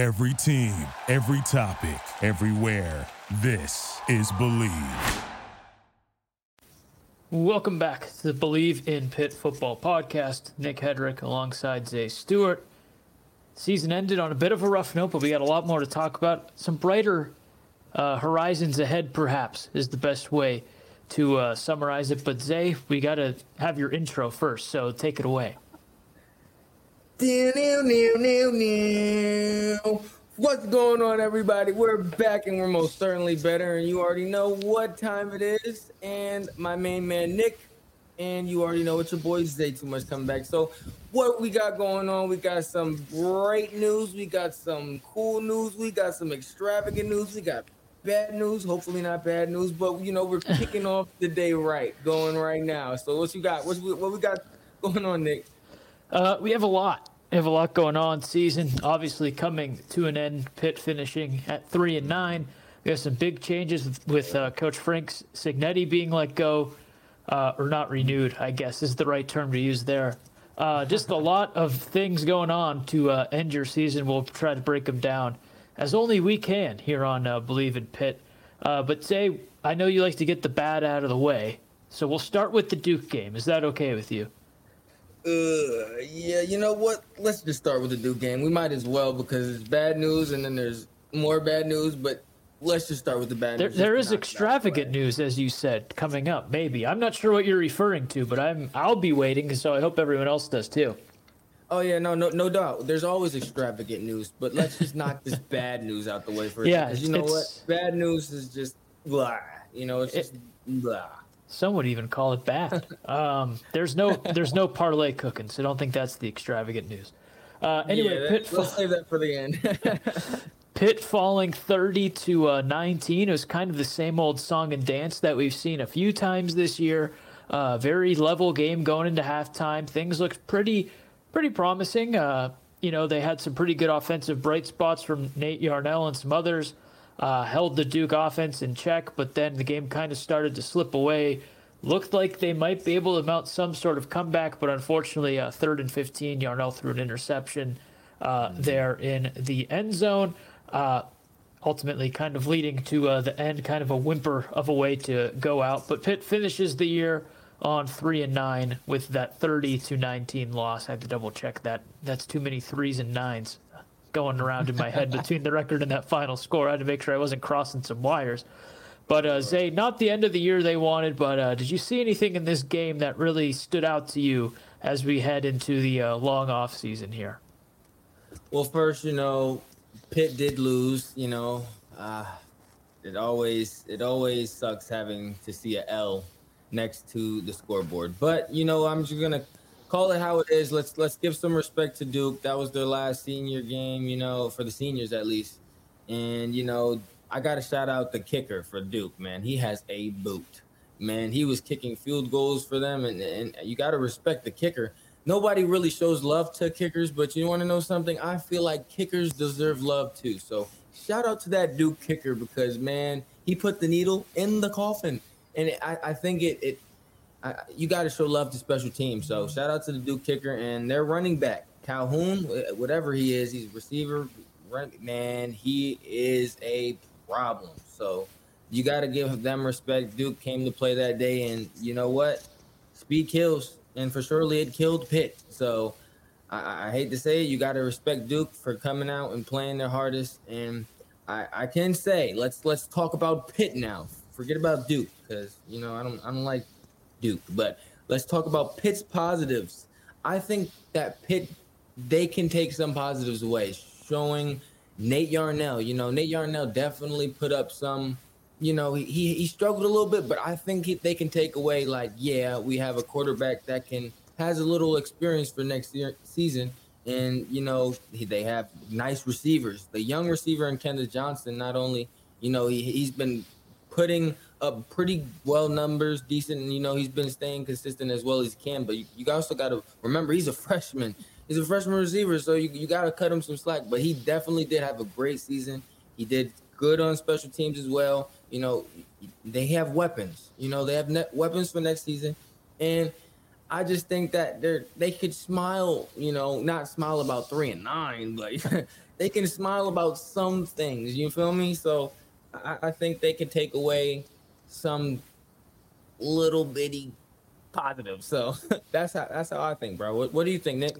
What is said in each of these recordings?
Every team, every topic, everywhere. This is Bleav. Welcome back to the Bleav in Pitt Football Podcast. Nick Hedrick alongside Zay Stewart. Season ended on a bit of a rough note, but we got a lot more to talk about. Some brighter uh, horizons ahead, perhaps, is the best way to uh, summarize it. But Zay, we got to have your intro first, so take it away. What's going on, everybody? We're back and we're most certainly better. And you already know what time it is. And my main man, Nick. And you already know it's your boy Zay Too Much coming back. So, what we got going on? We got some great news. We got some cool news. We got some extravagant news. We got bad news. Hopefully, not bad news. But, you know, we're kicking off the day right, going right now. So, what you got? What's, what we got going on, Nick? Uh, we have a lot. We have a lot going on. Season obviously coming to an end. Pitt finishing at three and nine. We have some big changes with, with uh, Coach Frank Cignetti being let go, uh, or not renewed. I guess is the right term to use there. Uh, just a lot of things going on to uh, end your season. We'll try to break them down as only we can here on uh, Bleav in Pitt. Uh, but say, I know you like to get the bad out of the way, so we'll start with the Duke game. Is that okay with you? Uh, yeah, you know what? Let's just start with the Duke game. We might as well because it's bad news and then there's more bad news, but let's just start with the bad there, news. There is extravagant news, as you said, coming up. Maybe I'm not sure what you're referring to, but I'm I'll be waiting, so I hope everyone else does too. Oh yeah, no, no, no doubt. There's always extravagant news, but let's just knock this bad news out the way first. Yeah, you know what? Bad news is just blah. You know, it's just it, blah. Some would even call it bad. um, there's no there's no parlay cooking, so I don't think that's the extravagant news. Uh, anyway, yeah, Pitt let's save that for the end. Pitt falling 30 to uh, 19. It was kind of the same old song and dance that we've seen a few times this year. Uh, very level game going into halftime. Things looked pretty pretty promising. Uh, you know, they had some pretty good offensive bright spots from Nate Yarnell and some others uh, held the Duke offense in check, but then the game kind of started to slip away. Looked like they might be able to mount some sort of comeback, but unfortunately, uh, third and 15, Yarnell threw an interception uh, mm-hmm. there in the end zone. Uh, ultimately, kind of leading to uh, the end, kind of a whimper of a way to go out. But Pitt finishes the year on three and nine with that 30 to 19 loss. I had to double check that. That's too many threes and nines going around in my head between the record and that final score. I had to make sure I wasn't crossing some wires. But uh, Zay, not the end of the year they wanted, but uh, did you see anything in this game that really stood out to you as we head into the uh, long off season here? Well, first, you know, Pitt did lose. You know, uh, it always it always sucks having to see a L next to the scoreboard. But you know, I'm just gonna call it how it is. Let's let's give some respect to Duke. That was their last senior game, you know, for the seniors at least. And you know, I got to shout out the kicker for Duke, man. He has a boot. Man, he was kicking field goals for them and and you got to respect the kicker. Nobody really shows love to kickers, but you want to know something? I feel like kickers deserve love too. So, shout out to that Duke kicker because man, he put the needle in the coffin. And I, I think it, it I, you got to show love to special teams. So mm-hmm. shout out to the Duke kicker and their running back Calhoun, whatever he is, he's receiver. Run, man, he is a problem. So you got to give them respect. Duke came to play that day, and you know what? Speed kills, and for surely it killed Pitt. So I, I hate to say it, you got to respect Duke for coming out and playing their hardest. And I, I can say, let's let's talk about Pitt now. Forget about Duke because you know I don't I don't like Duke. But let's talk about Pitt's positives. I think that Pitt they can take some positives away, showing Nate Yarnell. You know, Nate Yarnell definitely put up some. You know, he he struggled a little bit, but I think he, they can take away like, yeah, we have a quarterback that can has a little experience for next year season, and you know they have nice receivers. The young receiver in Kenneth Johnson, not only you know he he's been putting up pretty well numbers, decent. You know, he's been staying consistent as well as he can. But you, you also got to remember he's a freshman. He's a freshman receiver, so you, you got to cut him some slack. But he definitely did have a great season. He did good on special teams as well. You know, they have weapons. You know, they have weapons for next season. And I just think that they're they could smile, you know, not smile about three and nine, but they can smile about some things. You feel me? So I, I think they can take away some little bitty positive. So that's how that's how I think, bro. What, what do you think, Nick?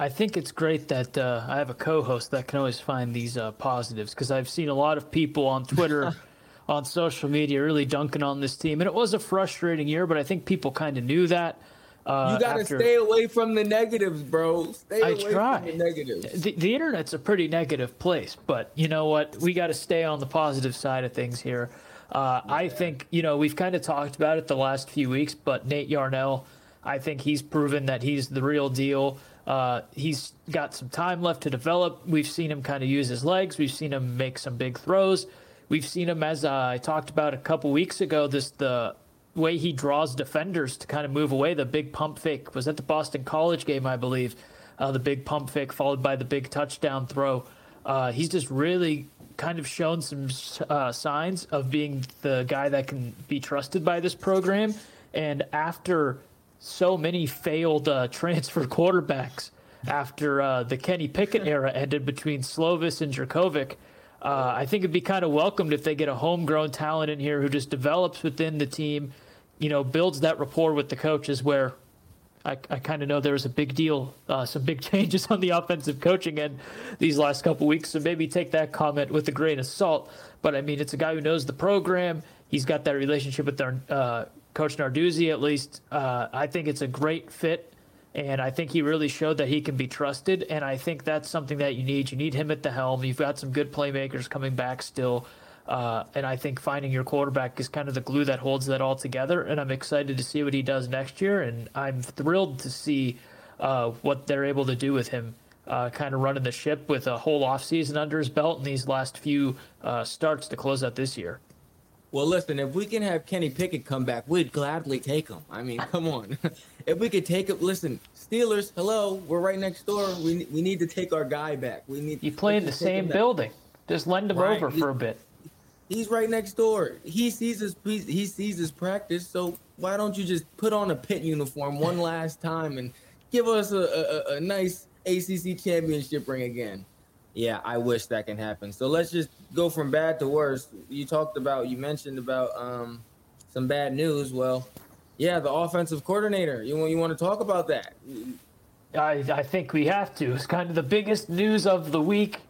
I think it's great that uh, I have a co-host that can always find these uh, positives because I've seen a lot of people on Twitter, on social media, really dunking on this team, and it was a frustrating year. But I think people kind of knew that. Uh, you gotta after... stay away from the negatives, bro. Stay I away try. from the negatives. The, the internet's a pretty negative place, but you know what? We got to stay on the positive side of things here. Uh, yeah. I think you know we've kind of talked about it the last few weeks, but Nate Yarnell, I think he's proven that he's the real deal. Uh, he's got some time left to develop. We've seen him kind of use his legs. We've seen him make some big throws. We've seen him, as uh, I talked about a couple weeks ago, this the way he draws defenders to kind of move away. The big pump fake was at the Boston College game, I believe. Uh, the big pump fake followed by the big touchdown throw. Uh, he's just really kind of shown some uh, signs of being the guy that can be trusted by this program. And after so many failed uh, transfer quarterbacks, after uh, the Kenny Pickett era ended between Slovis and Jurkovec, uh, I think it'd be kind of welcomed if they get a homegrown talent in here who just develops within the team, you know, builds that rapport with the coaches where I, I kind of know there was a big deal, uh, some big changes on the offensive coaching end these last couple weeks. So maybe take that comment with a grain of salt. But I mean, it's a guy who knows the program. He's got that relationship with their uh, coach Narduzzi. At least uh, I think it's a great fit, and I think he really showed that he can be trusted. And I think that's something that you need. You need him at the helm. You've got some good playmakers coming back still. Uh, and I think finding your quarterback is kind of the glue that holds that all together. And I'm excited to see what he does next year. And I'm thrilled to see uh, what they're able to do with him, uh, kind of running the ship with a whole offseason under his belt and these last few uh, starts to close out this year. Well, listen, if we can have Kenny Pickett come back, we'd gladly take him. I mean, come on. if we could take him, listen, Steelers, hello, we're right next door. We, we need to take our guy back. We need. You play in the same building. Just lend him right. over for a bit. He's right next door. He sees his he sees his practice. So why don't you just put on a Pitt uniform one last time and give us a, a, a nice ACC championship ring again? Yeah, I wish that can happen. So let's just go from bad to worse. You talked about, you mentioned about um, some bad news. Well, yeah, the offensive coordinator. You want you want to talk about that? I I think we have to. It's kind of the biggest news of the week.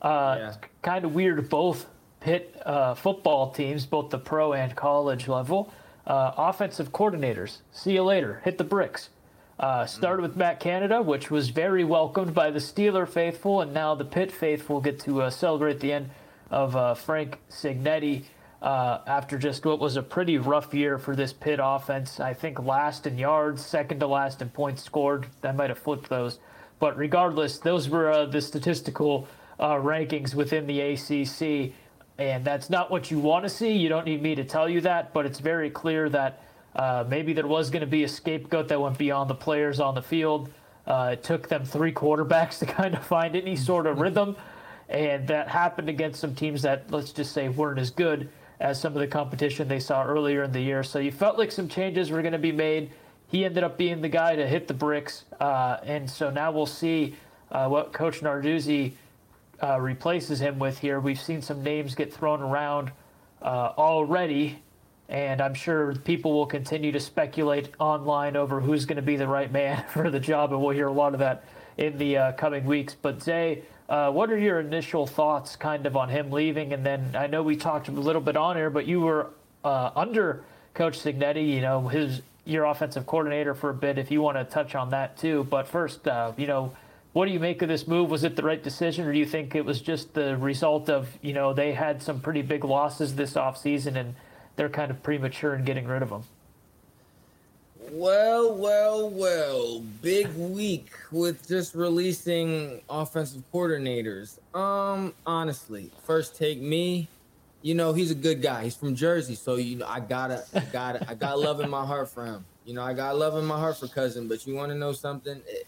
Uh, yeah. Kind of weird. Both Pitt uh, football teams, both the pro and college level, uh, offensive coordinators. See you later. Hit the bricks. Uh, started with Matt Canada, which was very welcomed by the Steeler faithful, and now the Pitt faithful get to uh, celebrate the end of uh, Frank Cignetti uh, after just what was a pretty rough year for this Pitt offense. I think last in yards, second to last in points scored. I might have flipped those. But regardless, those were the statistical rankings within the ACC. And that's not what you want to see. You don't need me to tell you that, but it's very clear that uh, maybe there was going to be a scapegoat that went beyond the players on the field. Uh, it took them three quarterbacks to kind of find any sort of rhythm, and that happened against some teams that, let's just say, weren't as good as some of the competition they saw earlier in the year. So you felt like some changes were going to be made. He ended up being the guy to hit the bricks, uh, and so now we'll see uh, what Coach Narduzzi uh, replaces him with here. We've seen some names get thrown around uh, already, and I'm sure people will continue to speculate online over who's going to be the right man for the job, and we'll hear a lot of that in the uh, coming weeks. But Zay, uh, what are your initial thoughts, kind of, on him leaving? And then I know we talked a little bit on here, but you were uh, under Coach Cignetti. you know, his your offensive coordinator for a bit. If you want to touch on that too, but first, uh, you know what do you make of this move? Was it the right decision, or do you think it was just the result of, you know, they had some pretty big losses this offseason and they're kind of premature in getting rid of them? Well, well, well. Big week with just releasing offensive coordinators. Um, honestly, first take me. You know, he's a good guy. He's from Jersey, so you know I gotta, I gotta, I got love in my heart for him. You know, I got love in my heart for cousin. But you want to know something? It,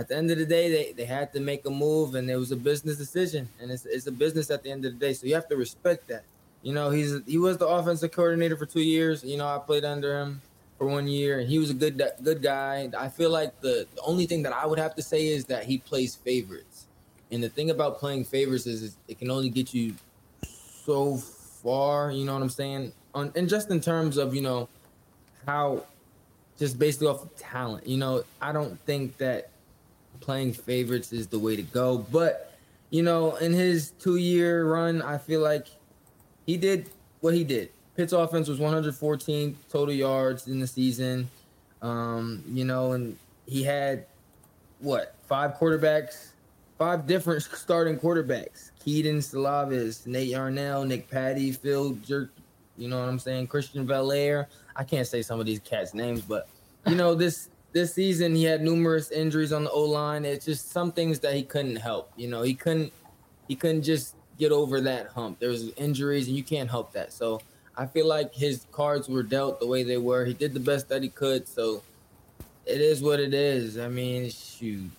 at the end of the day, they, they had to make a move, and it was a business decision, and it's, it's a business at the end of the day. So you have to respect that. You know, he's he was the offensive coordinator for two years. You know, I played under him. for one year, and he was a good good guy. I feel like the, the only thing that I would have to say is that he plays favorites, and the thing about playing favorites is, is it can only get you so far. You know what I'm saying? On and just in terms of you know how just basically off of talent. You know, I don't think that playing favorites is the way to go, but you know, in his two year run, I feel like he did what he did. Pitt's offense was 114 total yards in the season. Um, you know, and he had what five quarterbacks, five different starting quarterbacks: Kedon Slovis, Nate Yarnell, Nick Patti, Phil Jerk. You know what I'm saying? Christian Valaire. I can't say some of these cats' names, but you know this this season he had numerous injuries on the O line. It's just some things that he couldn't help. You know, he couldn't he couldn't just get over that hump. There was injuries, and you can't help that. So I feel like his cards were dealt the way they were. He did the best that he could, so it is what it is. I mean, shoot,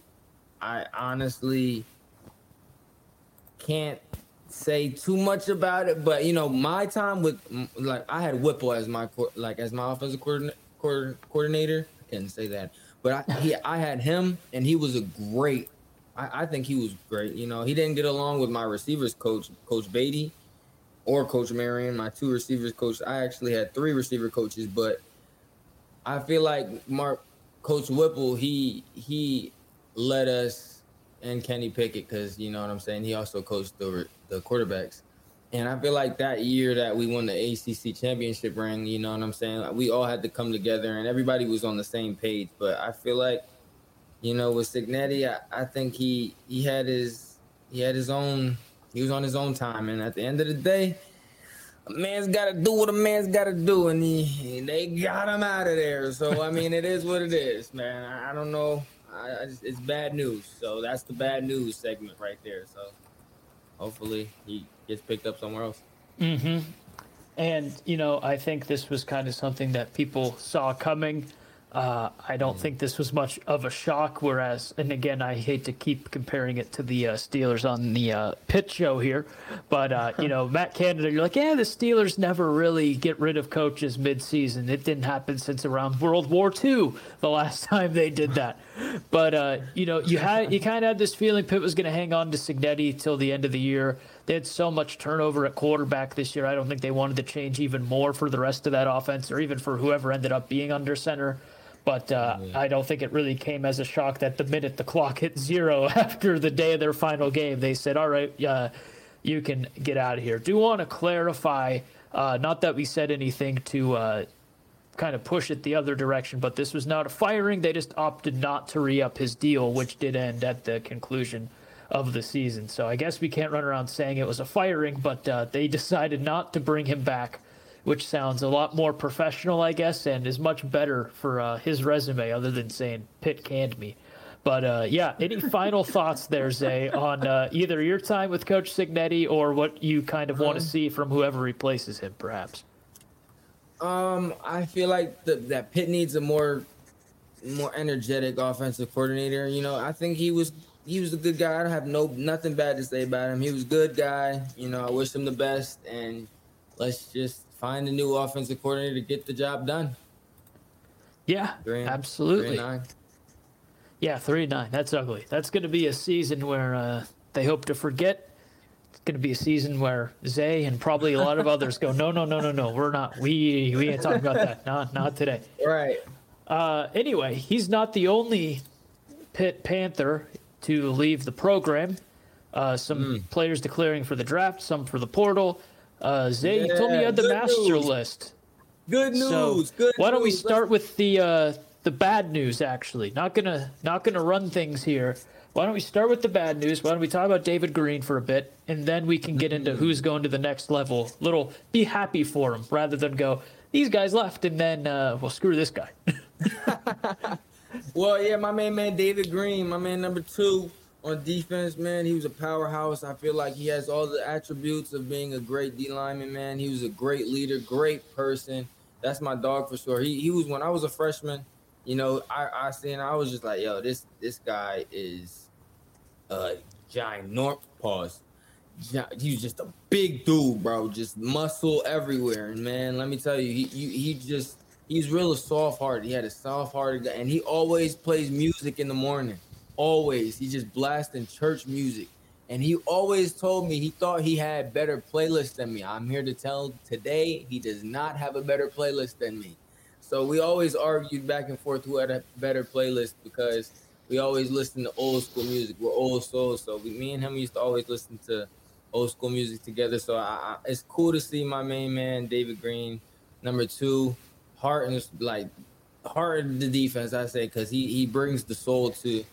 I honestly can't say too much about it, but you know, my time with like I had Whipple as my like as my offensive coordinator. I can't say that, but I he, I had him, and he was a great. I, I think he was great. You know, he didn't get along with my receivers coach, Coach Beatty or Coach Marion, my two receivers coach. I actually had three receiver coaches, but I feel like Mark Coach Whipple, he he led us and Kenny Pickett because you know what I'm saying. He also coached the the quarterbacks, and I feel like that year that we won the ACC championship ring, you know what I'm saying. We all had to come together and everybody was on the same page. But I feel like, you know, with Cignetti, I, I think he he had his he had his own he was on his own time, and at the end of the day, a man's got to do what a man's got to do, and he, they got him out of there. So I mean, it is what it is, man. I, I don't know. I, I just, it's bad news. So that's the bad news segment right there. So hopefully he gets picked up somewhere else. Mm-hmm. And you know, I think this was kind of something that people saw coming. Uh, I don't think this was much of a shock. Whereas, and again, I hate to keep comparing it to the uh, Steelers on the uh, Pitt show here, but uh, you know, Matt Canada, you're like, yeah, the Steelers never really get rid of coaches mid-season. It didn't happen since around World War II, the last time they did that. But uh, you know, you had you kind of had this feeling Pitt was going to hang on to Cignetti till the end of the year. They had so much turnover at quarterback this year. I don't think they wanted to change even more for the rest of that offense, or even for whoever ended up being under center. But uh, I don't think it really came as a shock that the minute the clock hit zero after the day of their final game, they said, "All right, uh, you can get out of here." Do want to clarify, uh, not that we said anything to uh, kind of push it the other direction, but this was not a firing. They just opted not to re-up his deal, which did end at the conclusion of the season. So I guess we can't run around saying it was a firing, but uh, they decided not to bring him back which sounds a lot more professional, I guess, and is much better for uh, his resume, other than saying Pitt canned me. But uh, yeah, any final thoughts there, Zay, on uh, either your time with Coach Cignetti or what you kind of want to um, see from whoever replaces him, perhaps? Um, I feel like the, that Pitt needs a more more energetic offensive coordinator. You know, I think he was he was a good guy. I have no nothing bad to say about him. He was a good guy. You know, I wish him the best, and let's just find a new offensive coordinator to get the job done. Yeah, three, absolutely. Three yeah, three nine. That's ugly. That's going to be a season where uh, they hope to forget. Going to be a season where Zay and probably a lot of others go, no, no, no, no, no. We're not. We we ain't talking about that. Not not today. Right. Uh, anyway, he's not the only Pitt Panther to leave the program. Uh, some mm. players declaring for the draft, some for the portal. Uh, Zay, yeah, you told me you had the master news. list. Good news. So good why don't we start with the uh, the bad news? Actually, not gonna not gonna run things here. Why don't we start with the bad news? Why don't we talk about David Green for a bit, and then we can get into who's going to the next level. Little be happy for him rather than go these guys left and then uh, well screw this guy. well, yeah, my main man David Green, my man number two on defense, man, he was a powerhouse. I feel like he has all the attributes of being a great D lineman, man. He was a great leader, great person. That's my dog for sure. He he was when I was a freshman, you know, I I seen I was just like, yo, this this guy is a giant North pause. He was just a big dude, bro. Just muscle everywhere, and man, let me tell you, he he, he just he's real soft hearted. He had a soft hearted guy, and he always plays music in the morning. Always, he just blasting church music. And he always told me he thought he had better playlists than me. I'm here to tell today he does not have a better playlist than me. So we always argued back and forth who had a better playlist because we always listen to old school music. We're old souls, so we, me and him used to always listen to old school music together. So I, I, it's cool to see my main man David Green, number two, heart and like heart the defense. I say because he he brings the soul to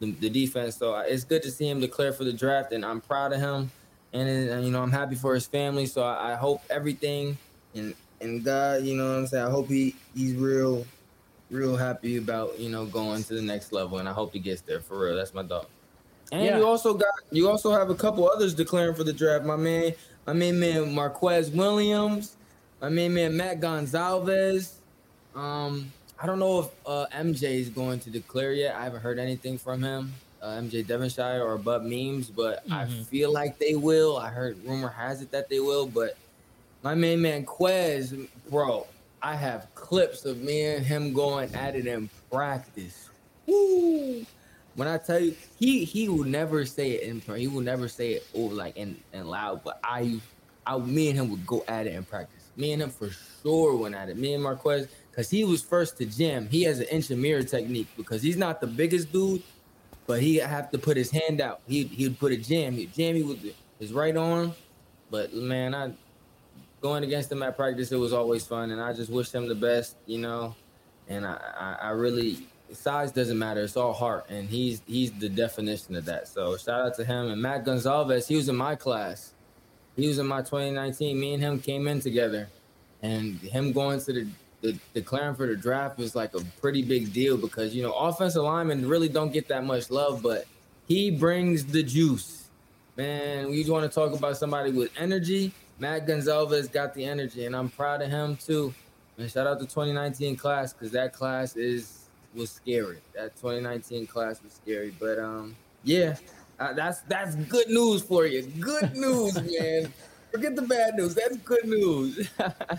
the, the defense. So it's good to see him declare for the draft, and I'm proud of him. And, and you know I'm happy for his family. So I, I hope everything and and God, you know what I'm saying. I hope he he's real real happy about you know going to the next level, and I hope he gets there for real. That's my dog. And yeah. you also got you also have a couple others declaring for the draft. My man, my main man Marquez Williams, my main man Matt Goncalves. Um, I don't know if uh, MJ is going to declare yet. I haven't heard anything from him, uh, MJ Devonshire or Bub Means, but mm-hmm. I feel like they will. I heard rumor has it that they will, but my main man Quez, bro, I have clips of me and him going at it in practice. Woo! When I tell you, he he will never say it in he will never say it over like in, in loud, but I, I me and him would go at it in practice. Me and him for sure went at it. Me and Marquez, because he was first to gym. He has an inch and mirror technique because he's not the biggest dude, but he have to put his hand out. He he'd put a jam. He'd jam me with his right arm. But man, I going against him at practice, it was always fun, and I just wish him the best, you know. And I, I, I really size doesn't matter; it's all heart, and he's he's the definition of that. So shout out to him and Matt Goncalves. He was in my class. He was in my 2019. Me and him came in together, and him going to the the declaring for the draft was like a pretty big deal because you know offensive linemen really don't get that much love, but he brings the juice. Man, we just want to talk about somebody with energy Matt Goncalves got the energy, and I'm proud of him too. And shout out to 2019 class because that class is was scary. That 2019 class was scary, but um, yeah, uh, that's that's good news for you. Good news, man. Forget the bad news. That's good news.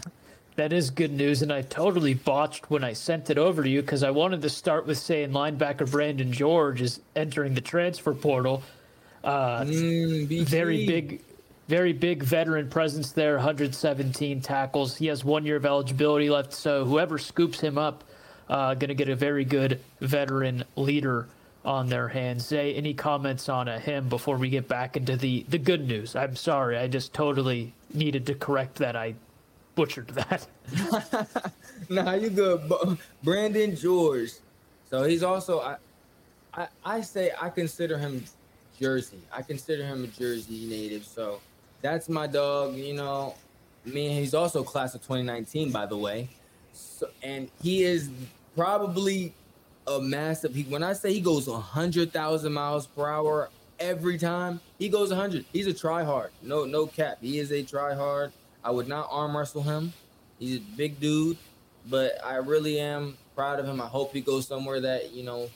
that is good news, and I totally botched when I sent it over to you because I wanted to start with saying linebacker Brandon George is entering the transfer portal. Uh, mm, very big very big veteran presence there, 117 tackles. He has one year of eligibility left, so whoever scoops him up, uh, going to get a very good veteran leader on their hands. Zay, any comments on uh, him before we get back into the, the good news? I'm sorry, I just totally needed to correct that. I butchered that. nah, you good. Brandon George. So he's also, I, I, I say I consider him Jersey. I consider him a Jersey native. So that's my dog. You know, I mean, he's also class of 2019, by the way. So, and he is probably a massive. He, when I say he goes 100,000 miles per hour every time, he goes 100. He's a try hard. No, no cap. He is a try hard. I would not arm wrestle him. He's a big dude, but I really am proud of him. I hope he goes somewhere that you know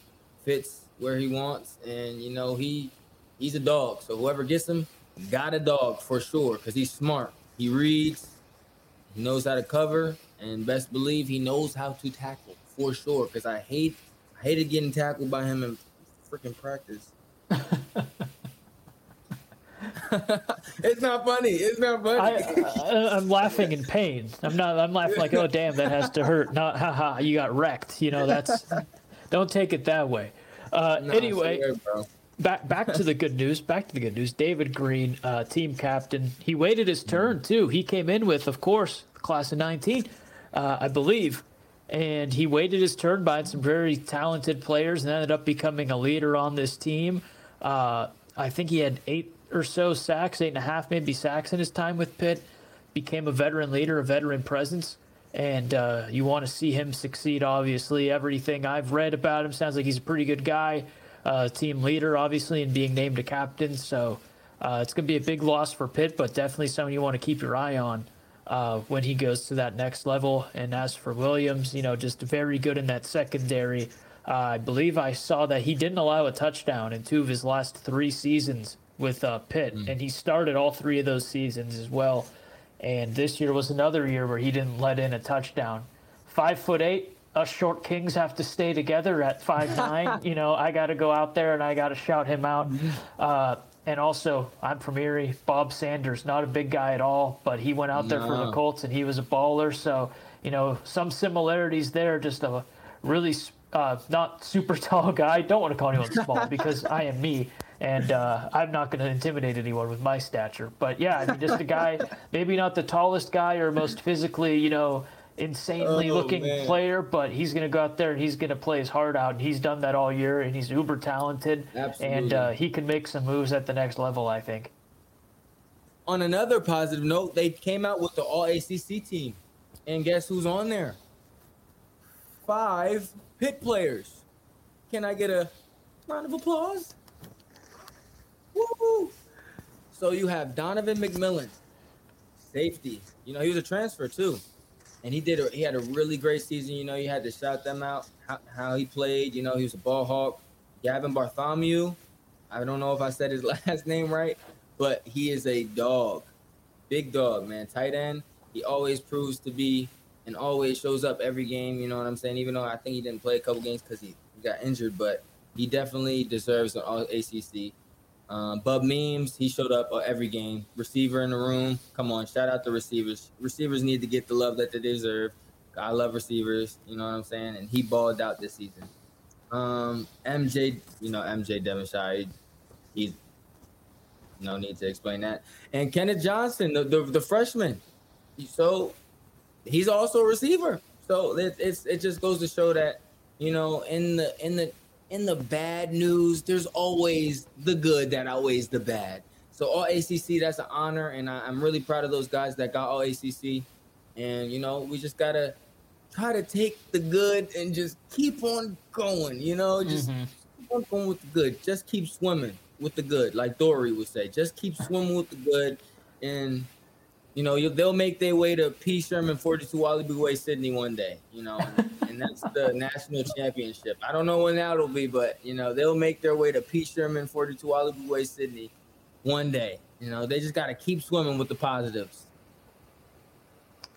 fits where he wants, and you know he he's a dog. So whoever gets him, got a dog for sure because he's smart. He reads, he knows how to cover, and best believe he knows how to tackle for sure. Because I hate, I hated getting tackled by him in freaking practice. it's not funny. It's not funny. I, am laughing in pain. I'm not. I'm laughing like, oh damn, that has to hurt. Not, haha, you got wrecked. You know, that's. don't take it that way. Uh, no, anyway, back back to the good news. Back to the good news. David Green, uh, team captain. He waited his turn too. He came in with, of course, class of '19, uh, I believe, and he waited his turn behind some very talented players and ended up becoming a leader on this team. Uh, I think he had eight or so sacks, eight and a half maybe sacks in his time with Pitt. Became a veteran leader, a veteran presence. And uh, you want to see him succeed, obviously. Everything I've read about him sounds like he's a pretty good guy uh, team leader, obviously, and being named a captain. So uh, it's going to be a big loss for Pitt, but definitely someone you want to keep your eye on uh, when he goes to that next level. And as for Williams, you know, just very good in that secondary. Uh, I believe I saw that he didn't allow a touchdown in two of his last three seasons with uh, Pitt, mm. and he started all three of those seasons as well. And this year was another year where he didn't let in a touchdown five foot eight. Us short kings have to stay together at five nine. you know, I got to go out there and I got to shout him out. Uh, and also, I'm from Erie. Bob Sanders, not a big guy at all, but he went out there for the Colts and he was a baller. So, you know, some similarities there. Just a really uh, not super tall guy. Don't want to call anyone small because I am me, and uh, I'm not going to intimidate anyone with my stature. But yeah, I mean, just a guy, maybe not the tallest guy or most physically, you know, insanely Oh, looking man. player, but he's going to go out there and he's going to play his heart out. And he's done that all year, and he's uber talented, and uh, he can make some moves at the next level. I think. On another positive note, they came out with the All ACC team, and guess who's on there? Five Pitt players. Can I get a round of applause? Woo! So you have Donovan McMillon, safety. You know he was a transfer too, and he did. A, he had a really great season. You know you had to shout them out how, how he played. You know he was a ball hawk. Gavin Bartholomew. I don't know if I said his last name right, but he is a dog, big dog, man. Tight end. He always proves to be and always shows up every game. You know what I'm saying? Even though I think he didn't play a couple games because he got injured, but he definitely deserves an All ACC. Um, Bub Means, he showed up uh, every game. Receiver in the room. Come on, shout out the receivers. Receivers need to get the love that they deserve. I love receivers. You know what I'm saying? And he balled out this season. Um, MJ, you know MJ Devonshire, he, he's no need to explain that. And Kenneth Johnson, the the, the freshman, so he's also a receiver. So it, it's it just goes to show that you know in the in the in the bad news, there's always the good that outweighs the bad. So all ACC, that's an honor, and I, I'm really proud of those guys that got all ACC. And you know, we just gotta try to take the good and just keep on going. You know, just mm-hmm. keep on going with the good. Just keep swimming with the good, like Dory would say. Just keep swimming with the good, and you know you, they'll make their way to P. Sherman 42 Wallaby Way, Sydney one day. You know, and that's the national championship. I don't know when that'll be, but you know they'll make their way to P. Sherman 42 Wallaby Way, Sydney one day. You know, they just got to keep swimming with the positives.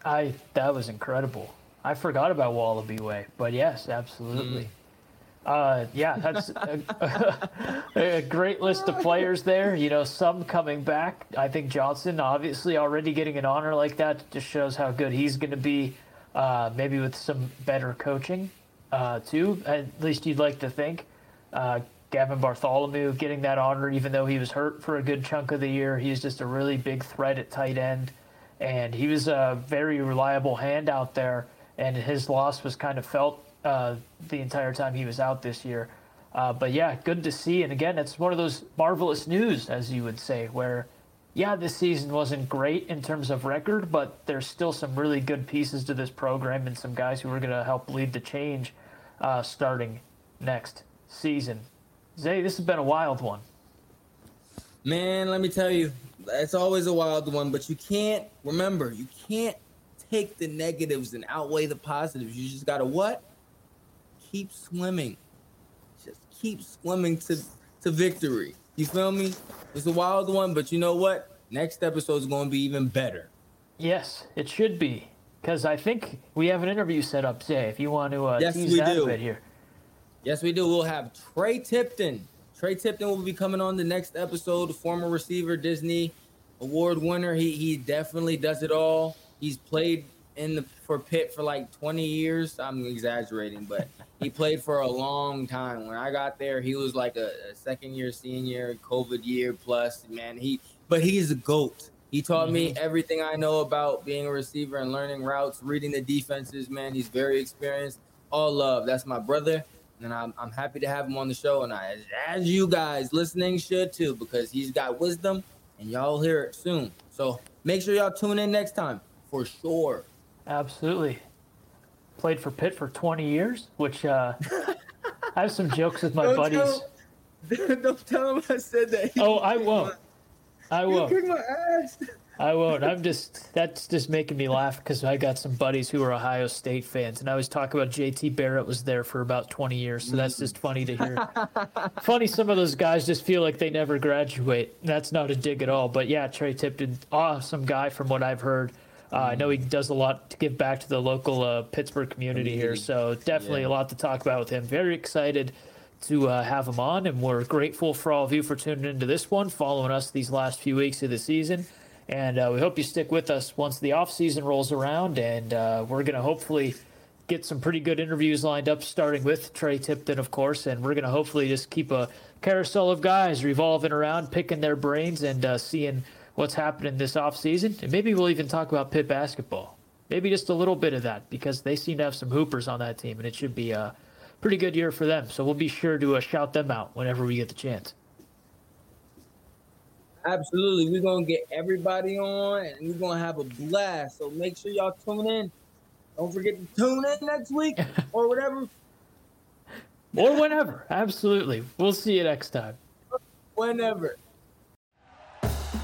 I that was incredible. I forgot about Wallaby Way, but yes, absolutely. Mm. Uh, yeah, that's a, a great list of players there. You know, some coming back. I think Johnson, obviously, already getting an honor like that just shows how good he's going to be. Uh, maybe with some better coaching, uh, too. At least you'd like to think. Uh, Gavin Bartholomew getting that honor, even though he was hurt for a good chunk of the year. He's just a really big threat at tight end and he was a very reliable hand out there. And his loss was kind of felt uh, the entire time he was out this year. Uh, but yeah, good to see. And again, it's one of those marvelous news, as you would say, where yeah, this season wasn't great in terms of record, but there's still some really good pieces to this program and some guys who are going to help lead the change uh, starting next season. Zay, this has been a wild one. Man, let me tell you, it's always a wild one, but you can't remember, you can't take the negatives and outweigh the positives. You just gotta what? Keep swimming. Just keep swimming to to victory. You feel me? It's a wild one, but you know what? Next episode is gonna be even better. Yes, it should be. Because I think we have an interview set up, today. if you want to uh, Yes, tease we that do. a bit here. Yes, we do. We'll have Tre Tipton. Tre Tipton will be coming on the next episode. Former receiver, Disney award winner. He he definitely does it all. He's played in the for Pitt for like 20 years. I'm exaggerating, but he played for a long time. When I got there, he was like a, a second year senior, COVID year plus. Man, he but he's a goat. He taught me mm-hmm. everything I know about being a receiver and learning routes, reading the defenses. Man, he's very experienced. All love. That's my brother and I'm, I'm happy to have him on the show. And I, as you guys listening should too, because he's got wisdom, and y'all hear it soon. So make sure y'all tune in next time for sure. Absolutely. Played for Pitt for 20 years, which uh, I have some jokes with my buddies. Tell, don't tell him I said that. He Oh, I won't. I won't. my ass. I won't. I'm just that's just making me laugh because I got some buddies who are Ohio State fans, and I was talking about JT Barrett was there for about 20 years, so that's just funny to hear. funny, some of those guys just feel like they never graduate. That's not a dig at all, but yeah, Tre Tipton, awesome guy from what I've heard. Uh, I know he does a lot to give back to the local uh, Pittsburgh community here, so definitely yeah. a lot to talk about with him. Very excited to uh, have him on, and we're grateful for all of you for tuning into this one, following us these last few weeks of the season. And uh, we hope you stick with us once the off season rolls around, and uh, we're going to hopefully get some pretty good interviews lined up, starting with Tre Tipton, of course, and we're going to hopefully just keep a carousel of guys revolving around, picking their brains, and uh, seeing what's happening this off season. And maybe we'll even talk about Pitt basketball. Maybe just a little bit of that because they seem to have some hoopers on that team, and it should be a pretty good year for them. So we'll be sure to uh, shout them out whenever we get the chance. Absolutely. We're going to get everybody on and we're going to have a blast. So make sure y'all tune in. Don't forget to tune in next week or whatever. or whenever. Absolutely. We'll see you next time. Whenever.